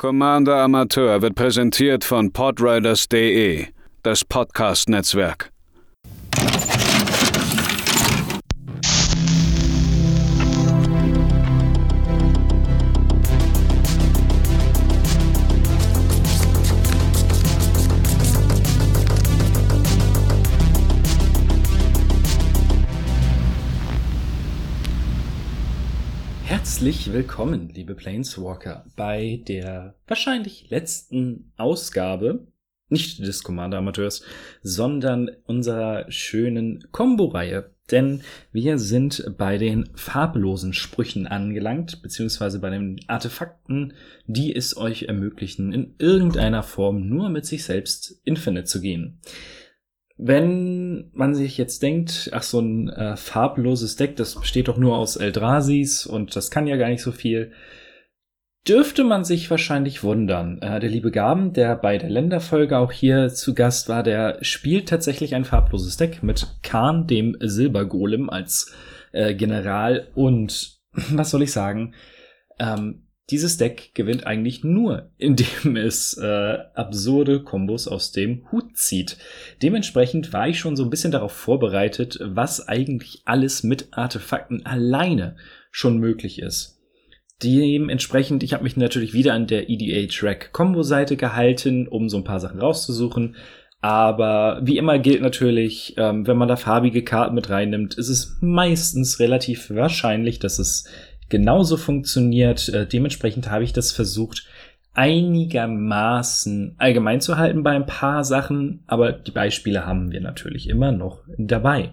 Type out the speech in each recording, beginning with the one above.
Commander Amateur wird präsentiert von podriders.de, das Podcast-Netzwerk. Herzlich willkommen, liebe Planeswalker, bei der wahrscheinlich letzten Ausgabe, nicht des Commander Amateurs, sondern unserer schönen Combo-Reihe. Denn wir sind bei den farblosen Sprüchen angelangt, beziehungsweise bei den Artefakten, die es euch ermöglichen, in irgendeiner Form nur mit sich selbst Infinite zu gehen. Wenn man sich jetzt denkt, ach, so ein äh, farbloses Deck, das besteht doch nur aus Eldrasis und das kann ja gar nicht so viel, dürfte man sich wahrscheinlich wundern. Äh, der liebe Gaben, der bei der Länderfolge auch hier zu Gast war, der spielt tatsächlich ein farbloses Deck mit Khan, dem Silbergolem, als äh, General und was soll ich sagen? Ähm, dieses Deck gewinnt eigentlich nur, indem es äh, absurde Kombos aus dem Hut zieht. Dementsprechend war ich schon so ein bisschen darauf vorbereitet, was eigentlich alles mit Artefakten alleine schon möglich ist. Dementsprechend, ich habe mich natürlich wieder an der EDA-Track-Combo-Seite gehalten, um so ein paar Sachen rauszusuchen. Aber wie immer gilt natürlich, ähm, wenn man da farbige Karten mit reinnimmt, ist es meistens relativ wahrscheinlich, dass es genauso funktioniert. Äh, dementsprechend habe ich das versucht, einigermaßen allgemein zu halten bei ein paar Sachen, aber die Beispiele haben wir natürlich immer noch dabei.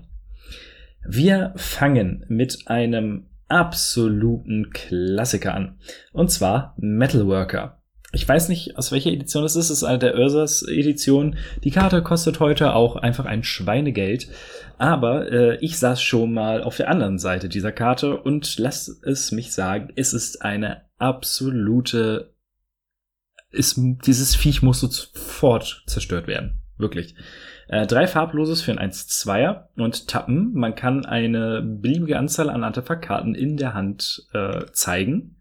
Wir fangen mit einem absoluten Klassiker an. Und zwar Metalworker. Ich weiß nicht, aus welcher Edition das ist. Es ist eine der Ursas Edition. Die Karte kostet heute auch einfach ein Schweinegeld. Aber äh, ich saß schon mal auf der anderen Seite dieser Karte und lass es mich sagen, es ist eine absolute. Ist, dieses Viech muss sofort zerstört werden. Wirklich. Äh, drei farbloses für ein 1-2er und tappen. Man kann eine beliebige Anzahl an Artefaktkarten in der Hand äh, zeigen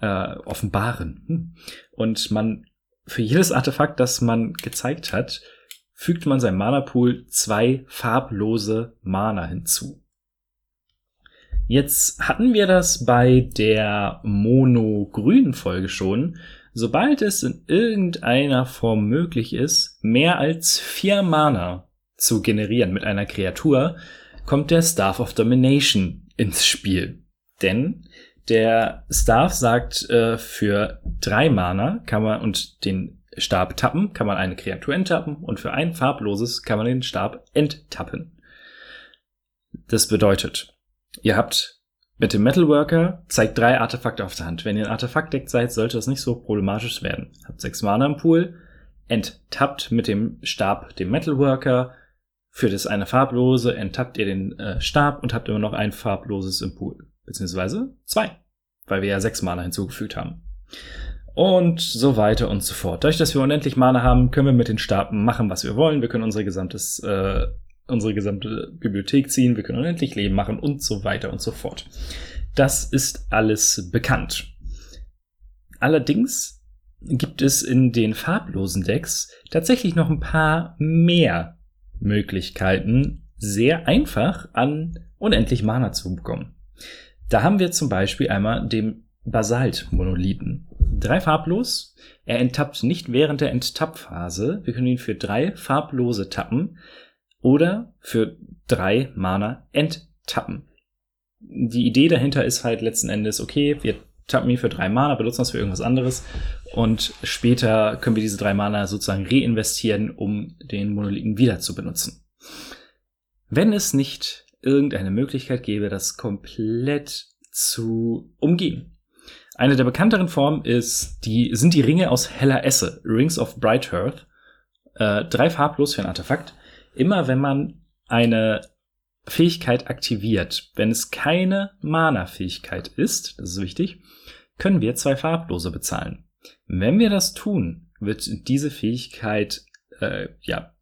äh, offenbaren. Hm. Und man für jedes Artefakt, das man gezeigt hat, fügt man seinem Mana-Pool zwei farblose Mana hinzu. Jetzt hatten wir das bei der Mono-grünen Folge schon. Sobald es in irgendeiner Form möglich ist, mehr als vier Mana zu generieren mit einer Kreatur, kommt der Staff of Domination ins Spiel. Denn der Staff sagt, äh, für drei Mana kann man und den Stab tappen, kann man eine Kreatur enttappen und für ein farbloses kann man den Stab enttappen. Das bedeutet, ihr habt mit dem Metalworker zeigt drei Artefakte auf der Hand. Wenn ihr ein Artefaktdeck seid, sollte das nicht so problematisch werden. Habt sechs Mana im Pool, enttappt mit dem Stab den Metalworker, für das eine farblose enttappt ihr den äh, Stab und habt immer noch ein farbloses im Pool beziehungsweise zwei, weil wir ja sechs Mana hinzugefügt haben. Und so weiter und so fort. Dadurch, dass wir unendlich Mana haben, können wir mit den Staben machen, was wir wollen. Wir können unsere gesamtes, äh, unsere gesamte Bibliothek ziehen, wir können unendlich Leben machen und so weiter und so fort. Das ist alles bekannt. Allerdings gibt es in den farblosen Decks tatsächlich noch ein paar mehr Möglichkeiten, sehr einfach an unendlich Mana zu bekommen. Da haben wir zum Beispiel einmal den Basalt-Monolithen. Drei farblos. Er enttappt nicht während der Enttappphase. Wir können ihn für drei farblose tappen oder für drei Mana enttappen. Die Idee dahinter ist halt letzten Endes, okay, wir tappen ihn für drei Mana, benutzen das für irgendwas anderes und später können wir diese drei Mana sozusagen reinvestieren, um den Monolithen wieder zu benutzen. Wenn es nicht irgendeine Möglichkeit gäbe, das komplett zu umgehen. Eine der bekannteren Formen ist die, sind die Ringe aus heller Esse, Rings of Bright Hearth. Äh, drei farblos für ein Artefakt. Immer wenn man eine Fähigkeit aktiviert, wenn es keine Mana-Fähigkeit ist, das ist wichtig, können wir zwei farblose bezahlen. Wenn wir das tun, wird diese Fähigkeit äh, ja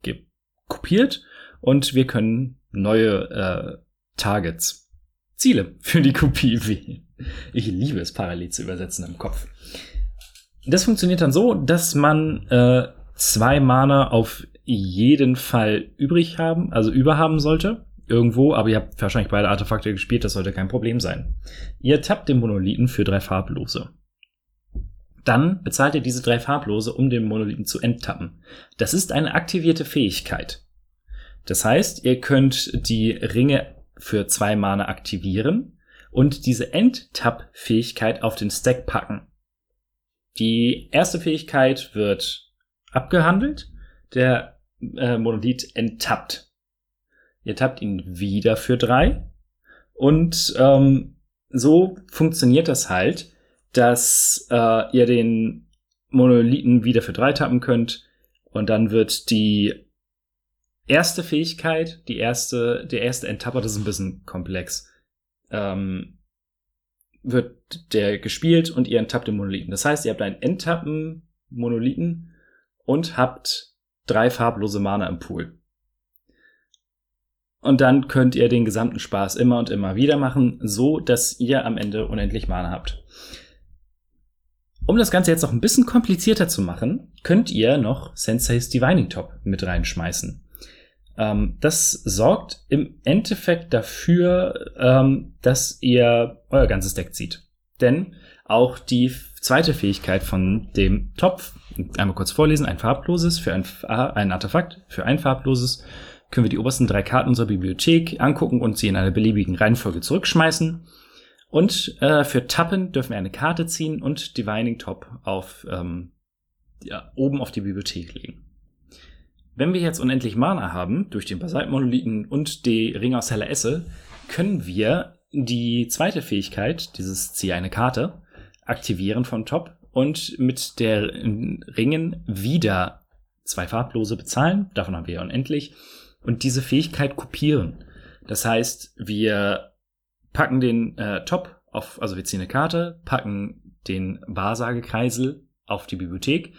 kopiert und wir können neue äh, Targets, Ziele für die Kopie wählen. Ich liebe es, parallel zu übersetzen im Kopf. Das funktioniert dann so, dass man äh, zwei Mana auf jeden Fall übrig haben, also überhaben sollte. Irgendwo, aber ihr habt wahrscheinlich beide Artefakte gespielt, das sollte kein Problem sein. Ihr tappt den Monolithen für drei farblose. Dann bezahlt ihr diese drei farblose, um den Monolithen zu enttappen. Das ist eine aktivierte Fähigkeit. Das heißt, ihr könnt die Ringe für zwei Mana aktivieren und diese Endtapp-Fähigkeit auf den Stack packen. Die erste Fähigkeit wird abgehandelt. Der äh, Monolith enttappt. Ihr tappt ihn wieder für drei. Und ähm, so funktioniert das halt, dass äh, ihr den Monolithen wieder für drei tappen könnt. Und dann wird die erste Fähigkeit, die erste, der erste Enttapper, das ist ein bisschen komplex, ähm, wird der gespielt und ihr enttappt den Monolithen. Das heißt, ihr habt einen Enttappen Monolithen und habt drei farblose Mana im Pool. Und dann könnt ihr den gesamten Spaß immer und immer wieder machen, so dass ihr am Ende unendlich Mana habt. Um das Ganze jetzt noch ein bisschen komplizierter zu machen, könnt ihr noch Sensei's Divining Top mit reinschmeißen. Ähm, das sorgt im Endeffekt dafür, ähm, dass ihr euer ganzes Deck zieht. Denn auch die zweite Fähigkeit von dem Topf, einmal kurz vorlesen, ein farbloses für ein, ein Artefakt, für ein farbloses können wir die obersten drei Karten unserer Bibliothek angucken und sie in einer beliebigen Reihenfolge zurückschmeißen. Und äh, für Tappen dürfen wir eine Karte ziehen und Divining Top auf ähm, ja, oben auf die Bibliothek legen. Wenn wir jetzt unendlich Mana haben, durch den Basaltmonolithen und die Ringe aus Heller Esse, können wir die zweite Fähigkeit, dieses Zieh eine Karte, aktivieren von Top und mit der Ringen wieder zwei farblose bezahlen. Davon haben wir ja unendlich. Und diese Fähigkeit kopieren. Das heißt, wir packen den äh, Top auf, also wir ziehen eine Karte, packen den Wahrsagekreisel auf die Bibliothek.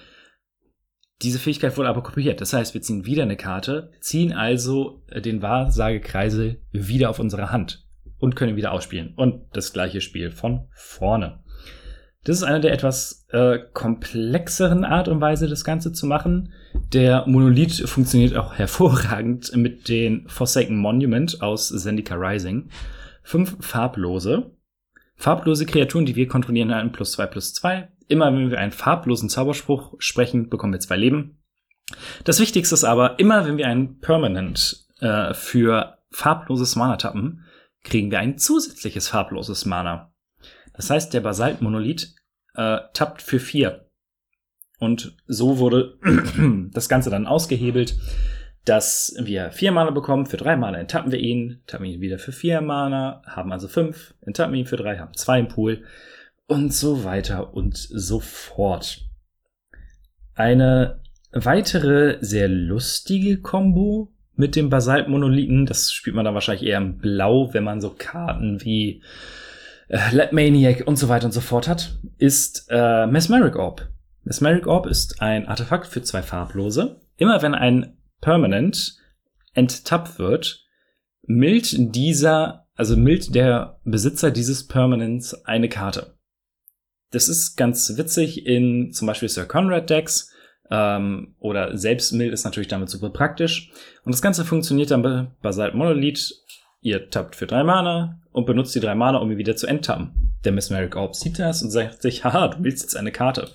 Diese Fähigkeit wurde aber kopiert. Das heißt, wir ziehen wieder eine Karte, ziehen also äh, den Wahrsagekreisel wieder auf unsere Hand und können wieder ausspielen. Und das gleiche Spiel von vorne. Das ist eine der etwas äh, komplexeren Art und Weise, das Ganze zu machen. Der Monolith funktioniert auch hervorragend mit den Forsaken Monument aus Zendika Rising fünf farblose. Farblose Kreaturen, die wir kontrollieren, erhalten plus zwei plus zwei. Immer wenn wir einen farblosen Zauberspruch sprechen, bekommen wir zwei Leben. Das Wichtigste ist aber, immer wenn wir einen Permanent äh, für farbloses Mana tappen, kriegen wir ein zusätzliches farbloses Mana. Das heißt, der Basalt-Monolith äh, tappt für vier. Und so wurde das Ganze dann ausgehebelt dass wir vier Mana bekommen. Für drei Mana enttappen wir ihn, tappen ihn wieder für vier Mana, haben also fünf, enttappen ihn für drei, haben zwei im Pool und so weiter und so fort. Eine weitere sehr lustige Combo mit dem Basalt-Monolithen, das spielt man dann wahrscheinlich eher im Blau, wenn man so Karten wie äh, Lab Maniac und so weiter und so fort hat, ist äh, Mesmeric Orb. Mesmeric Orb ist ein Artefakt für zwei farblose. Immer wenn ein Permanent enttappt wird, mild dieser, also mild der Besitzer dieses Permanents eine Karte. Das ist ganz witzig in zum Beispiel Sir Conrad Decks ähm, oder selbst mild ist natürlich damit super praktisch. Und das Ganze funktioniert dann bei Basalt Monolith. Ihr tappt für drei Mana und benutzt die drei Mana, um ihn wieder zu enttappen. Der Mesmeric Orb sieht das und sagt sich, haha, du willst jetzt eine Karte.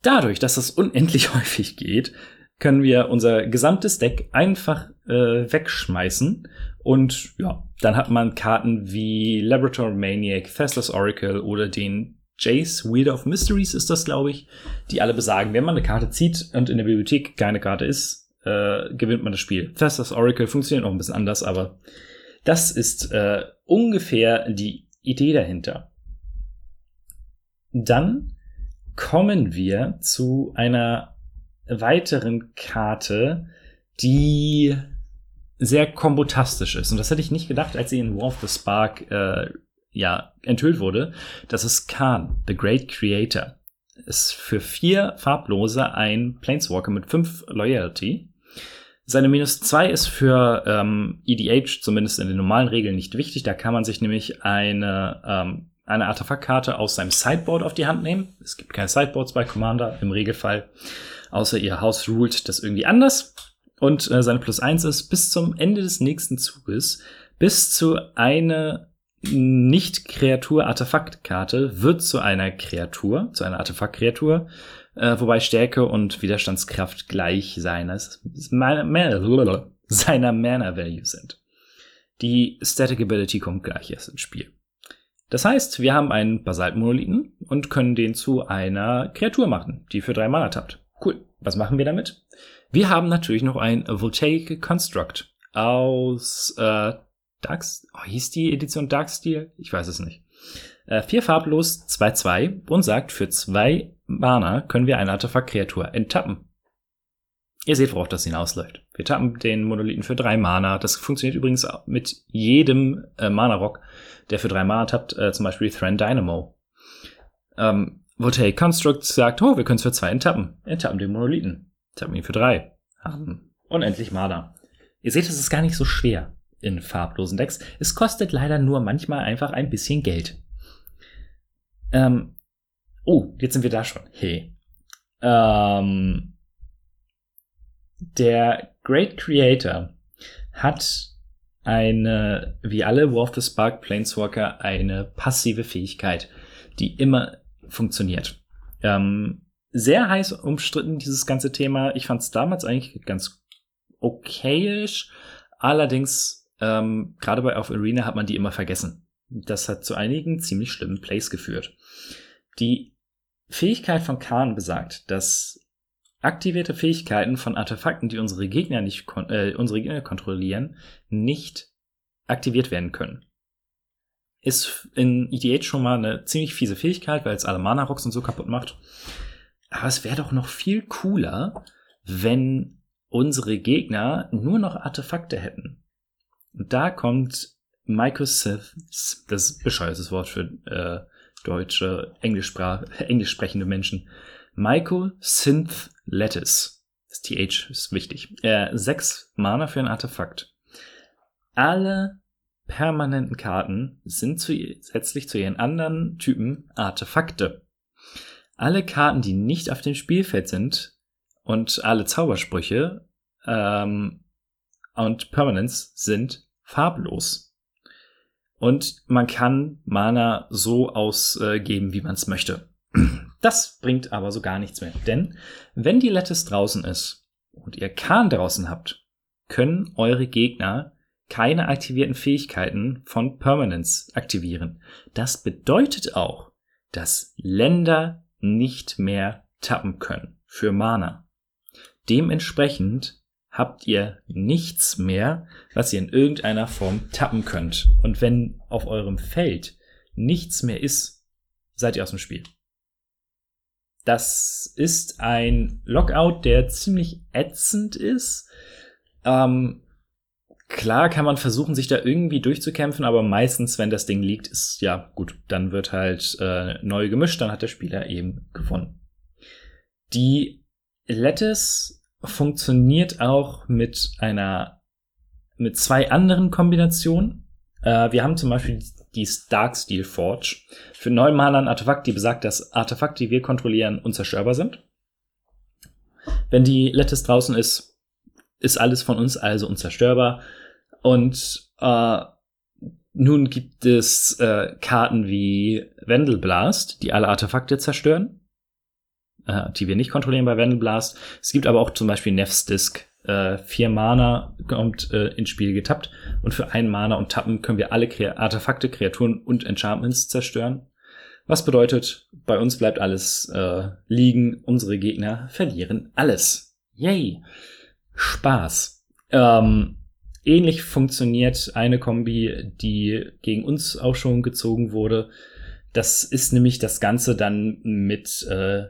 Dadurch, dass das unendlich häufig geht, können wir unser gesamtes Deck einfach äh, wegschmeißen. Und ja, dann hat man Karten wie Laboratory Maniac, Thessalus Oracle oder den Jace, Wheel of Mysteries ist das, glaube ich, die alle besagen, wenn man eine Karte zieht und in der Bibliothek keine Karte ist, äh, gewinnt man das Spiel. Thessalus Oracle funktioniert auch ein bisschen anders, aber das ist äh, ungefähr die Idee dahinter. Dann kommen wir zu einer weiteren Karte, die sehr kombotastisch ist. Und das hätte ich nicht gedacht, als sie in War of the Spark äh, ja, enthüllt wurde. Das ist Khan, The Great Creator. Ist für vier Farblose ein Planeswalker mit fünf Loyalty. Seine minus zwei ist für ähm, EDH, zumindest in den normalen Regeln, nicht wichtig. Da kann man sich nämlich eine, ähm, eine Artefaktkarte aus seinem Sideboard auf die Hand nehmen. Es gibt keine Sideboards bei Commander im Regelfall, außer ihr Haus ruled das irgendwie anders. Und äh, seine Plus eins ist bis zum Ende des nächsten Zuges bis zu eine nicht-Kreatur-Artefaktkarte wird zu einer Kreatur, zu einer Artefaktkreatur, äh, wobei Stärke und Widerstandskraft gleich seines, seiner Mana-Value sind. Die Static Ability kommt gleich erst ins Spiel. Das heißt, wir haben einen Basaltmonolithen und können den zu einer Kreatur machen, die für drei Mana tappt. Cool. Was machen wir damit? Wir haben natürlich noch ein Voltaic Construct aus äh, Dark, oh, hieß die Edition Darksteel? Ich weiß es nicht. Äh, vier farblos, 2-2 und sagt, für zwei Mana können wir eine Artefakt-Kreatur enttappen. Ihr seht, worauf das hinausläuft. Wir tappen den Monolithen für drei Mana. Das funktioniert übrigens mit jedem äh, Mana-Rock, der für drei Mana tappt, äh, zum Beispiel Thran Dynamo. Ähm, Voltaic Construct sagt, oh, wir können es für zwei enttappen. Enttappen den Monolithen. Tappen ihn für drei. Haben unendlich Mana. Ihr seht, es ist gar nicht so schwer in farblosen Decks. Es kostet leider nur manchmal einfach ein bisschen Geld. Ähm, oh, jetzt sind wir da schon. Hey. Ähm, der Great Creator hat eine, wie alle War of the Spark Planeswalker, eine passive Fähigkeit, die immer funktioniert. Ähm, sehr heiß umstritten, dieses ganze Thema. Ich fand es damals eigentlich ganz okayisch. Allerdings, ähm, gerade bei auf Arena hat man die immer vergessen. Das hat zu einigen ziemlich schlimmen Plays geführt. Die Fähigkeit von Khan besagt, dass aktivierte Fähigkeiten von Artefakten, die unsere Gegner nicht äh, unsere Gegner kontrollieren, nicht aktiviert werden können. Ist in EDH schon mal eine ziemlich fiese Fähigkeit, weil es alle Mana-Rocks und so kaputt macht. Aber es wäre doch noch viel cooler, wenn unsere Gegner nur noch Artefakte hätten. Und da kommt Microsynth, das bescheuertes Wort für äh, deutsche, Englischsprach, englisch sprechende Menschen. Myco-Synth Lattice. Das TH ist wichtig. Äh, sechs Mana für ein Artefakt. Alle permanenten Karten sind zusätzlich zu ihren anderen Typen Artefakte. Alle Karten, die nicht auf dem Spielfeld sind und alle Zaubersprüche ähm, und Permanents sind farblos. Und man kann Mana so ausgeben, wie man es möchte. Das bringt aber so gar nichts mehr. Denn wenn die Lattice draußen ist und ihr Kahn draußen habt, können eure Gegner keine aktivierten Fähigkeiten von Permanence aktivieren. Das bedeutet auch, dass Länder nicht mehr tappen können für Mana. Dementsprechend habt ihr nichts mehr, was ihr in irgendeiner Form tappen könnt. Und wenn auf eurem Feld nichts mehr ist, seid ihr aus dem Spiel. Das ist ein Lockout, der ziemlich ätzend ist. Ähm, klar kann man versuchen, sich da irgendwie durchzukämpfen, aber meistens, wenn das Ding liegt, ist ja gut, dann wird halt äh, neu gemischt, dann hat der Spieler eben gewonnen. Die Lattice funktioniert auch mit einer mit zwei anderen Kombinationen. Äh, wir haben zum Beispiel die Dark Steel Forge. Für neun Mana ein Artefakt, die besagt, dass Artefakte, die wir kontrollieren, unzerstörbar sind. Wenn die Lattice draußen ist, ist alles von uns also unzerstörbar. Und äh, nun gibt es äh, Karten wie Wendelblast, die alle Artefakte zerstören, äh, die wir nicht kontrollieren bei Wendelblast. Es gibt aber auch zum Beispiel Nef's Disc, äh, vier Mana kommt äh, ins Spiel getappt und für einen Mana und Tappen können wir alle Kre Artefakte, Kreaturen und Enchantments zerstören. Was bedeutet, bei uns bleibt alles äh, liegen, unsere Gegner verlieren alles. Yay! Spaß. Ähm, ähnlich funktioniert eine Kombi, die gegen uns auch schon gezogen wurde. Das ist nämlich das Ganze dann mit äh,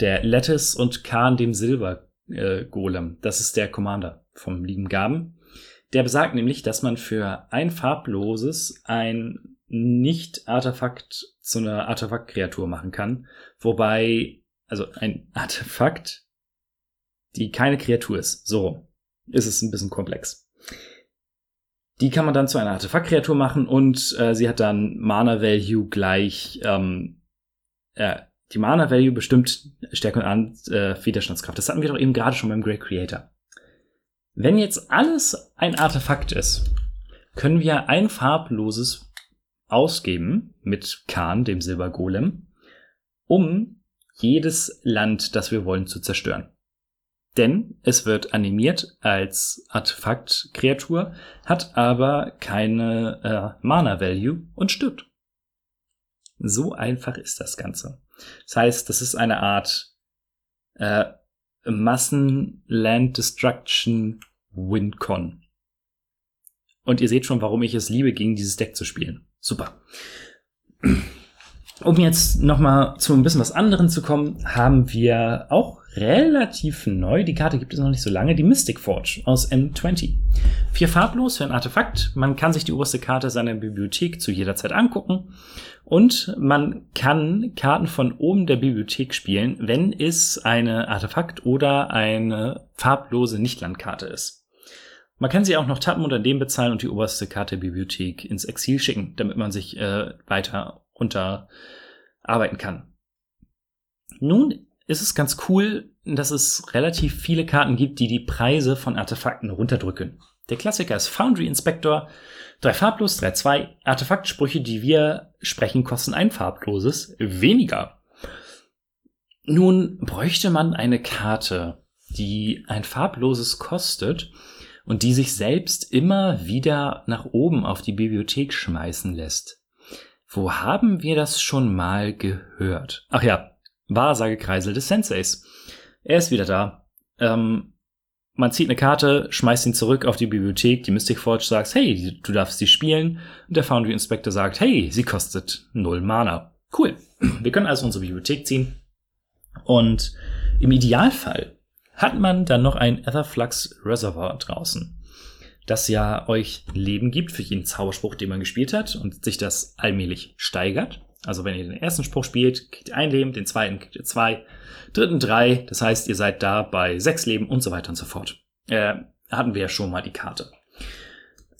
der Lattice und Khan dem Silber äh, Golem. Das ist der Commander vom lieben Gaben. Der besagt nämlich, dass man für ein farbloses ein Nicht-Artefakt zu einer Artefakt-Kreatur machen kann. Wobei, also ein Artefakt, die keine Kreatur ist. So ist es ein bisschen komplex. Die kann man dann zu einer Artefaktkreatur machen und äh, sie hat dann Mana Value gleich ähm, äh, die Mana Value bestimmt Stärke und äh, Widerstandskraft. Das hatten wir doch eben gerade schon beim Great Creator. Wenn jetzt alles ein Artefakt ist, können wir ein farbloses ausgeben mit Khan, dem Silbergolem, um jedes Land, das wir wollen, zu zerstören. Denn es wird animiert als Artefakt-Kreatur, hat aber keine äh, Mana-Value und stirbt. So einfach ist das Ganze. Das heißt, das ist eine Art äh, Massen-Land Destruction Wincon. Und ihr seht schon, warum ich es liebe, gegen dieses Deck zu spielen. Super. Um jetzt noch mal zu ein bisschen was anderem zu kommen, haben wir auch relativ neu, die Karte gibt es noch nicht so lange, die Mystic Forge aus M20. Vier farblos für ein Artefakt. Man kann sich die oberste Karte seiner Bibliothek zu jeder Zeit angucken. Und man kann Karten von oben der Bibliothek spielen, wenn es eine Artefakt oder eine farblose Nichtlandkarte ist. Man kann sie auch noch tappen an dem bezahlen und die oberste Karte der Bibliothek ins Exil schicken, damit man sich äh, weiter unterarbeiten kann. Nun ist es ganz cool, dass es relativ viele Karten gibt, die die Preise von Artefakten runterdrücken. Der Klassiker ist Foundry Inspector. Drei farblos, drei zwei. Artefaktsprüche, die wir sprechen, kosten ein farbloses weniger. Nun bräuchte man eine Karte, die ein farbloses kostet und die sich selbst immer wieder nach oben auf die Bibliothek schmeißen lässt. Wo haben wir das schon mal gehört? Ach ja, Wahrsagekreisel des Senseis. Er ist wieder da. Ähm, man zieht eine Karte, schmeißt ihn zurück auf die Bibliothek, die Mystic Forge sagt, hey, du darfst sie spielen. Und der Foundry Inspector sagt, hey, sie kostet null Mana. Cool. Wir können also unsere Bibliothek ziehen. Und im Idealfall hat man dann noch ein Etherflux Reservoir draußen, das ja euch Leben gibt für jeden Zauberspruch, den man gespielt hat und sich das allmählich steigert. Also wenn ihr den ersten Spruch spielt, kriegt ihr ein Leben, den zweiten kriegt ihr zwei, dritten drei. Das heißt, ihr seid da bei sechs Leben und so weiter und so fort. Äh, hatten wir ja schon mal die Karte.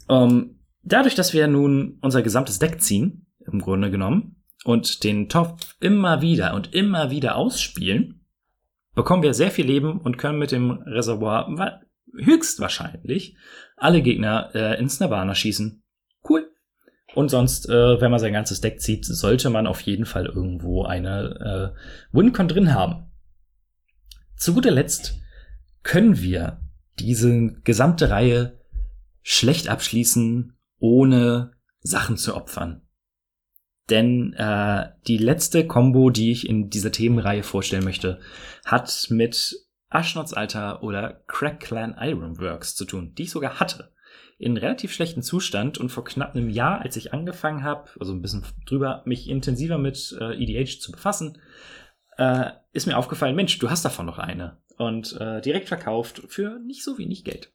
Ähm, dadurch, dass wir nun unser gesamtes Deck ziehen, im Grunde genommen, und den Topf immer wieder und immer wieder ausspielen, bekommen wir sehr viel Leben und können mit dem Reservoir höchstwahrscheinlich alle Gegner äh, ins Nirvana schießen. Cool. Und sonst, äh, wenn man sein ganzes Deck zieht, sollte man auf jeden Fall irgendwo eine äh, Wincon drin haben. Zu guter Letzt können wir diese gesamte Reihe schlecht abschließen, ohne Sachen zu opfern. Denn äh, die letzte Combo, die ich in dieser Themenreihe vorstellen möchte, hat mit Aschnots Alter oder Crack Clan Ironworks zu tun, die ich sogar hatte in relativ schlechtem Zustand und vor knapp einem Jahr, als ich angefangen habe, also ein bisschen drüber, mich intensiver mit äh, EDH zu befassen, äh, ist mir aufgefallen, Mensch, du hast davon noch eine. Und äh, direkt verkauft für nicht so wenig Geld.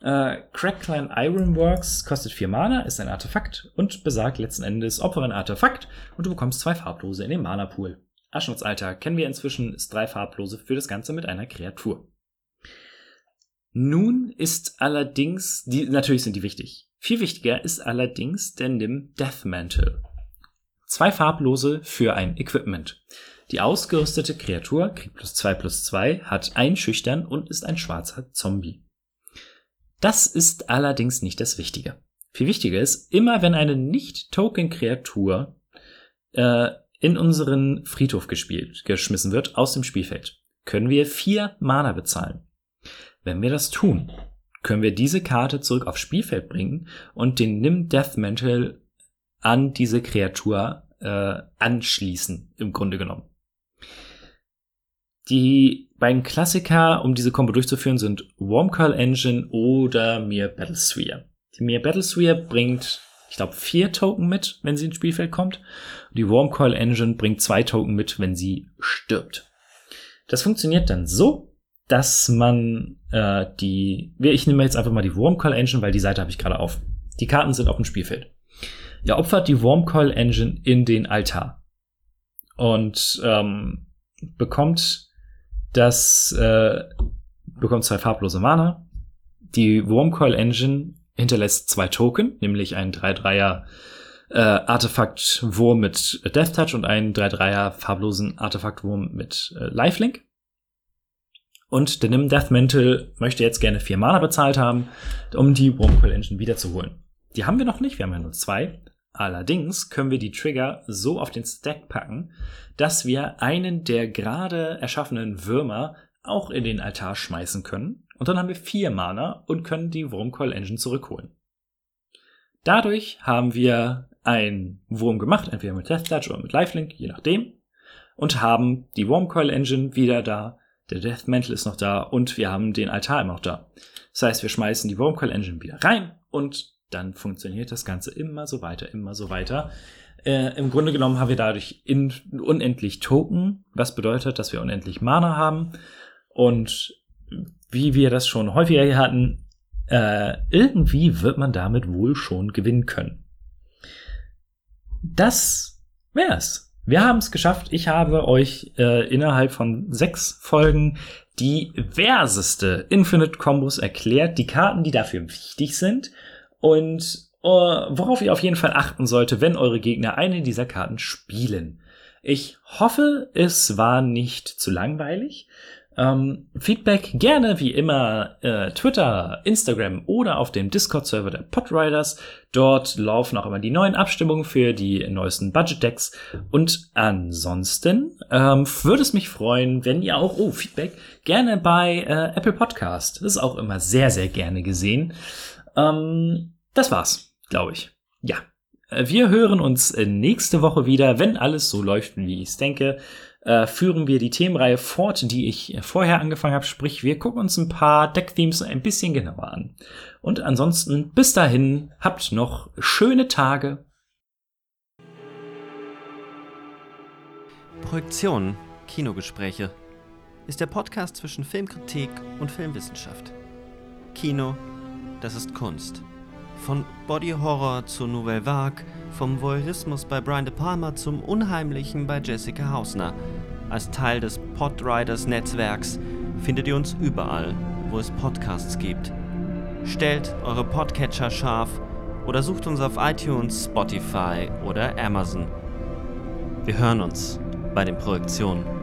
Äh, Crackclan Ironworks kostet vier Mana, ist ein Artefakt und besagt letzten Endes, opfere ein Artefakt und du bekommst zwei Farblose in den Mana-Pool. Aschnutzalter kennen wir inzwischen, ist drei Farblose für das Ganze mit einer Kreatur. Nun ist allerdings, die, natürlich sind die wichtig. Viel wichtiger ist allerdings der Nim Death Mantle. Zwei farblose für ein Equipment. Die ausgerüstete Kreatur kriegt plus zwei plus zwei, hat ein Schüchtern und ist ein schwarzer Zombie. Das ist allerdings nicht das Wichtige. Viel wichtiger ist, immer wenn eine Nicht-Token-Kreatur äh, in unseren Friedhof gespielt, geschmissen wird aus dem Spielfeld, können wir vier Mana bezahlen. Wenn wir das tun, können wir diese Karte zurück aufs Spielfeld bringen und den Nim Death Mantle an diese Kreatur äh, anschließen, im Grunde genommen. Die beiden Klassiker, um diese Combo durchzuführen, sind Wormcoil Engine oder Mir Battlesphere. Die Mir Battlesphere bringt, ich glaube, vier Token mit, wenn sie ins Spielfeld kommt. Die Wormcoil Engine bringt zwei Token mit, wenn sie stirbt. Das funktioniert dann so, dass man äh, die, ich nehme jetzt einfach mal die Wormcoil Engine, weil die Seite habe ich gerade auf. Die Karten sind auf dem Spielfeld. Ihr opfert die Wormcoil Engine in den Altar und ähm, bekommt das, äh, bekommt zwei farblose Mana. Die Wormcoil Engine hinterlässt zwei Token, nämlich ein 3-3er äh, Artefakt-Wurm mit Death Touch und einen 3-3er farblosen Artefakt-Wurm mit äh, Lifelink. Und der Nim Death Mantle möchte jetzt gerne vier Mana bezahlt haben, um die Wurmcoil Engine wiederzuholen. Die haben wir noch nicht, wir haben ja nur zwei. Allerdings können wir die Trigger so auf den Stack packen, dass wir einen der gerade erschaffenen Würmer auch in den Altar schmeißen können. Und dann haben wir vier Mana und können die Wurmcoil Engine zurückholen. Dadurch haben wir ein Wurm gemacht, entweder mit Death Touch oder mit Lifelink, je nachdem, und haben die Wurmcoil Engine wieder da, der Death Mantle ist noch da und wir haben den Altar immer noch da. Das heißt, wir schmeißen die Wurmcoil Engine wieder rein und dann funktioniert das Ganze immer so weiter, immer so weiter. Äh, Im Grunde genommen haben wir dadurch in, unendlich Token, was bedeutet, dass wir unendlich Mana haben. Und wie wir das schon häufiger hatten, äh, irgendwie wird man damit wohl schon gewinnen können. Das wär's. Wir haben es geschafft. Ich habe euch äh, innerhalb von sechs Folgen die verseste Infinite Combos erklärt, die Karten, die dafür wichtig sind und uh, worauf ihr auf jeden Fall achten sollte, wenn eure Gegner eine dieser Karten spielen. Ich hoffe, es war nicht zu langweilig. Ähm, Feedback gerne wie immer äh, Twitter, Instagram oder auf dem Discord-Server der Podriders. Dort laufen auch immer die neuen Abstimmungen für die neuesten Budget-Decks. Und ansonsten ähm, würde es mich freuen, wenn ihr auch, oh, Feedback, gerne bei äh, Apple Podcast. Das ist auch immer sehr, sehr gerne gesehen. Ähm, das war's, glaube ich. Ja. Äh, wir hören uns äh, nächste Woche wieder, wenn alles so läuft, wie ich es denke. Äh, führen wir die Themenreihe fort, die ich vorher angefangen habe. Sprich, wir gucken uns ein paar Deck-Themes ein bisschen genauer an. Und ansonsten, bis dahin, habt noch schöne Tage. Projektion, Kinogespräche ist der Podcast zwischen Filmkritik und Filmwissenschaft. Kino das ist Kunst. Von Body Horror zu Nouvelle Vague, vom Voyeurismus bei Brian De Palma zum Unheimlichen bei Jessica Hausner. Als Teil des Podriders Netzwerks findet ihr uns überall, wo es Podcasts gibt. Stellt eure Podcatcher scharf oder sucht uns auf iTunes, Spotify oder Amazon. Wir hören uns bei den Projektionen.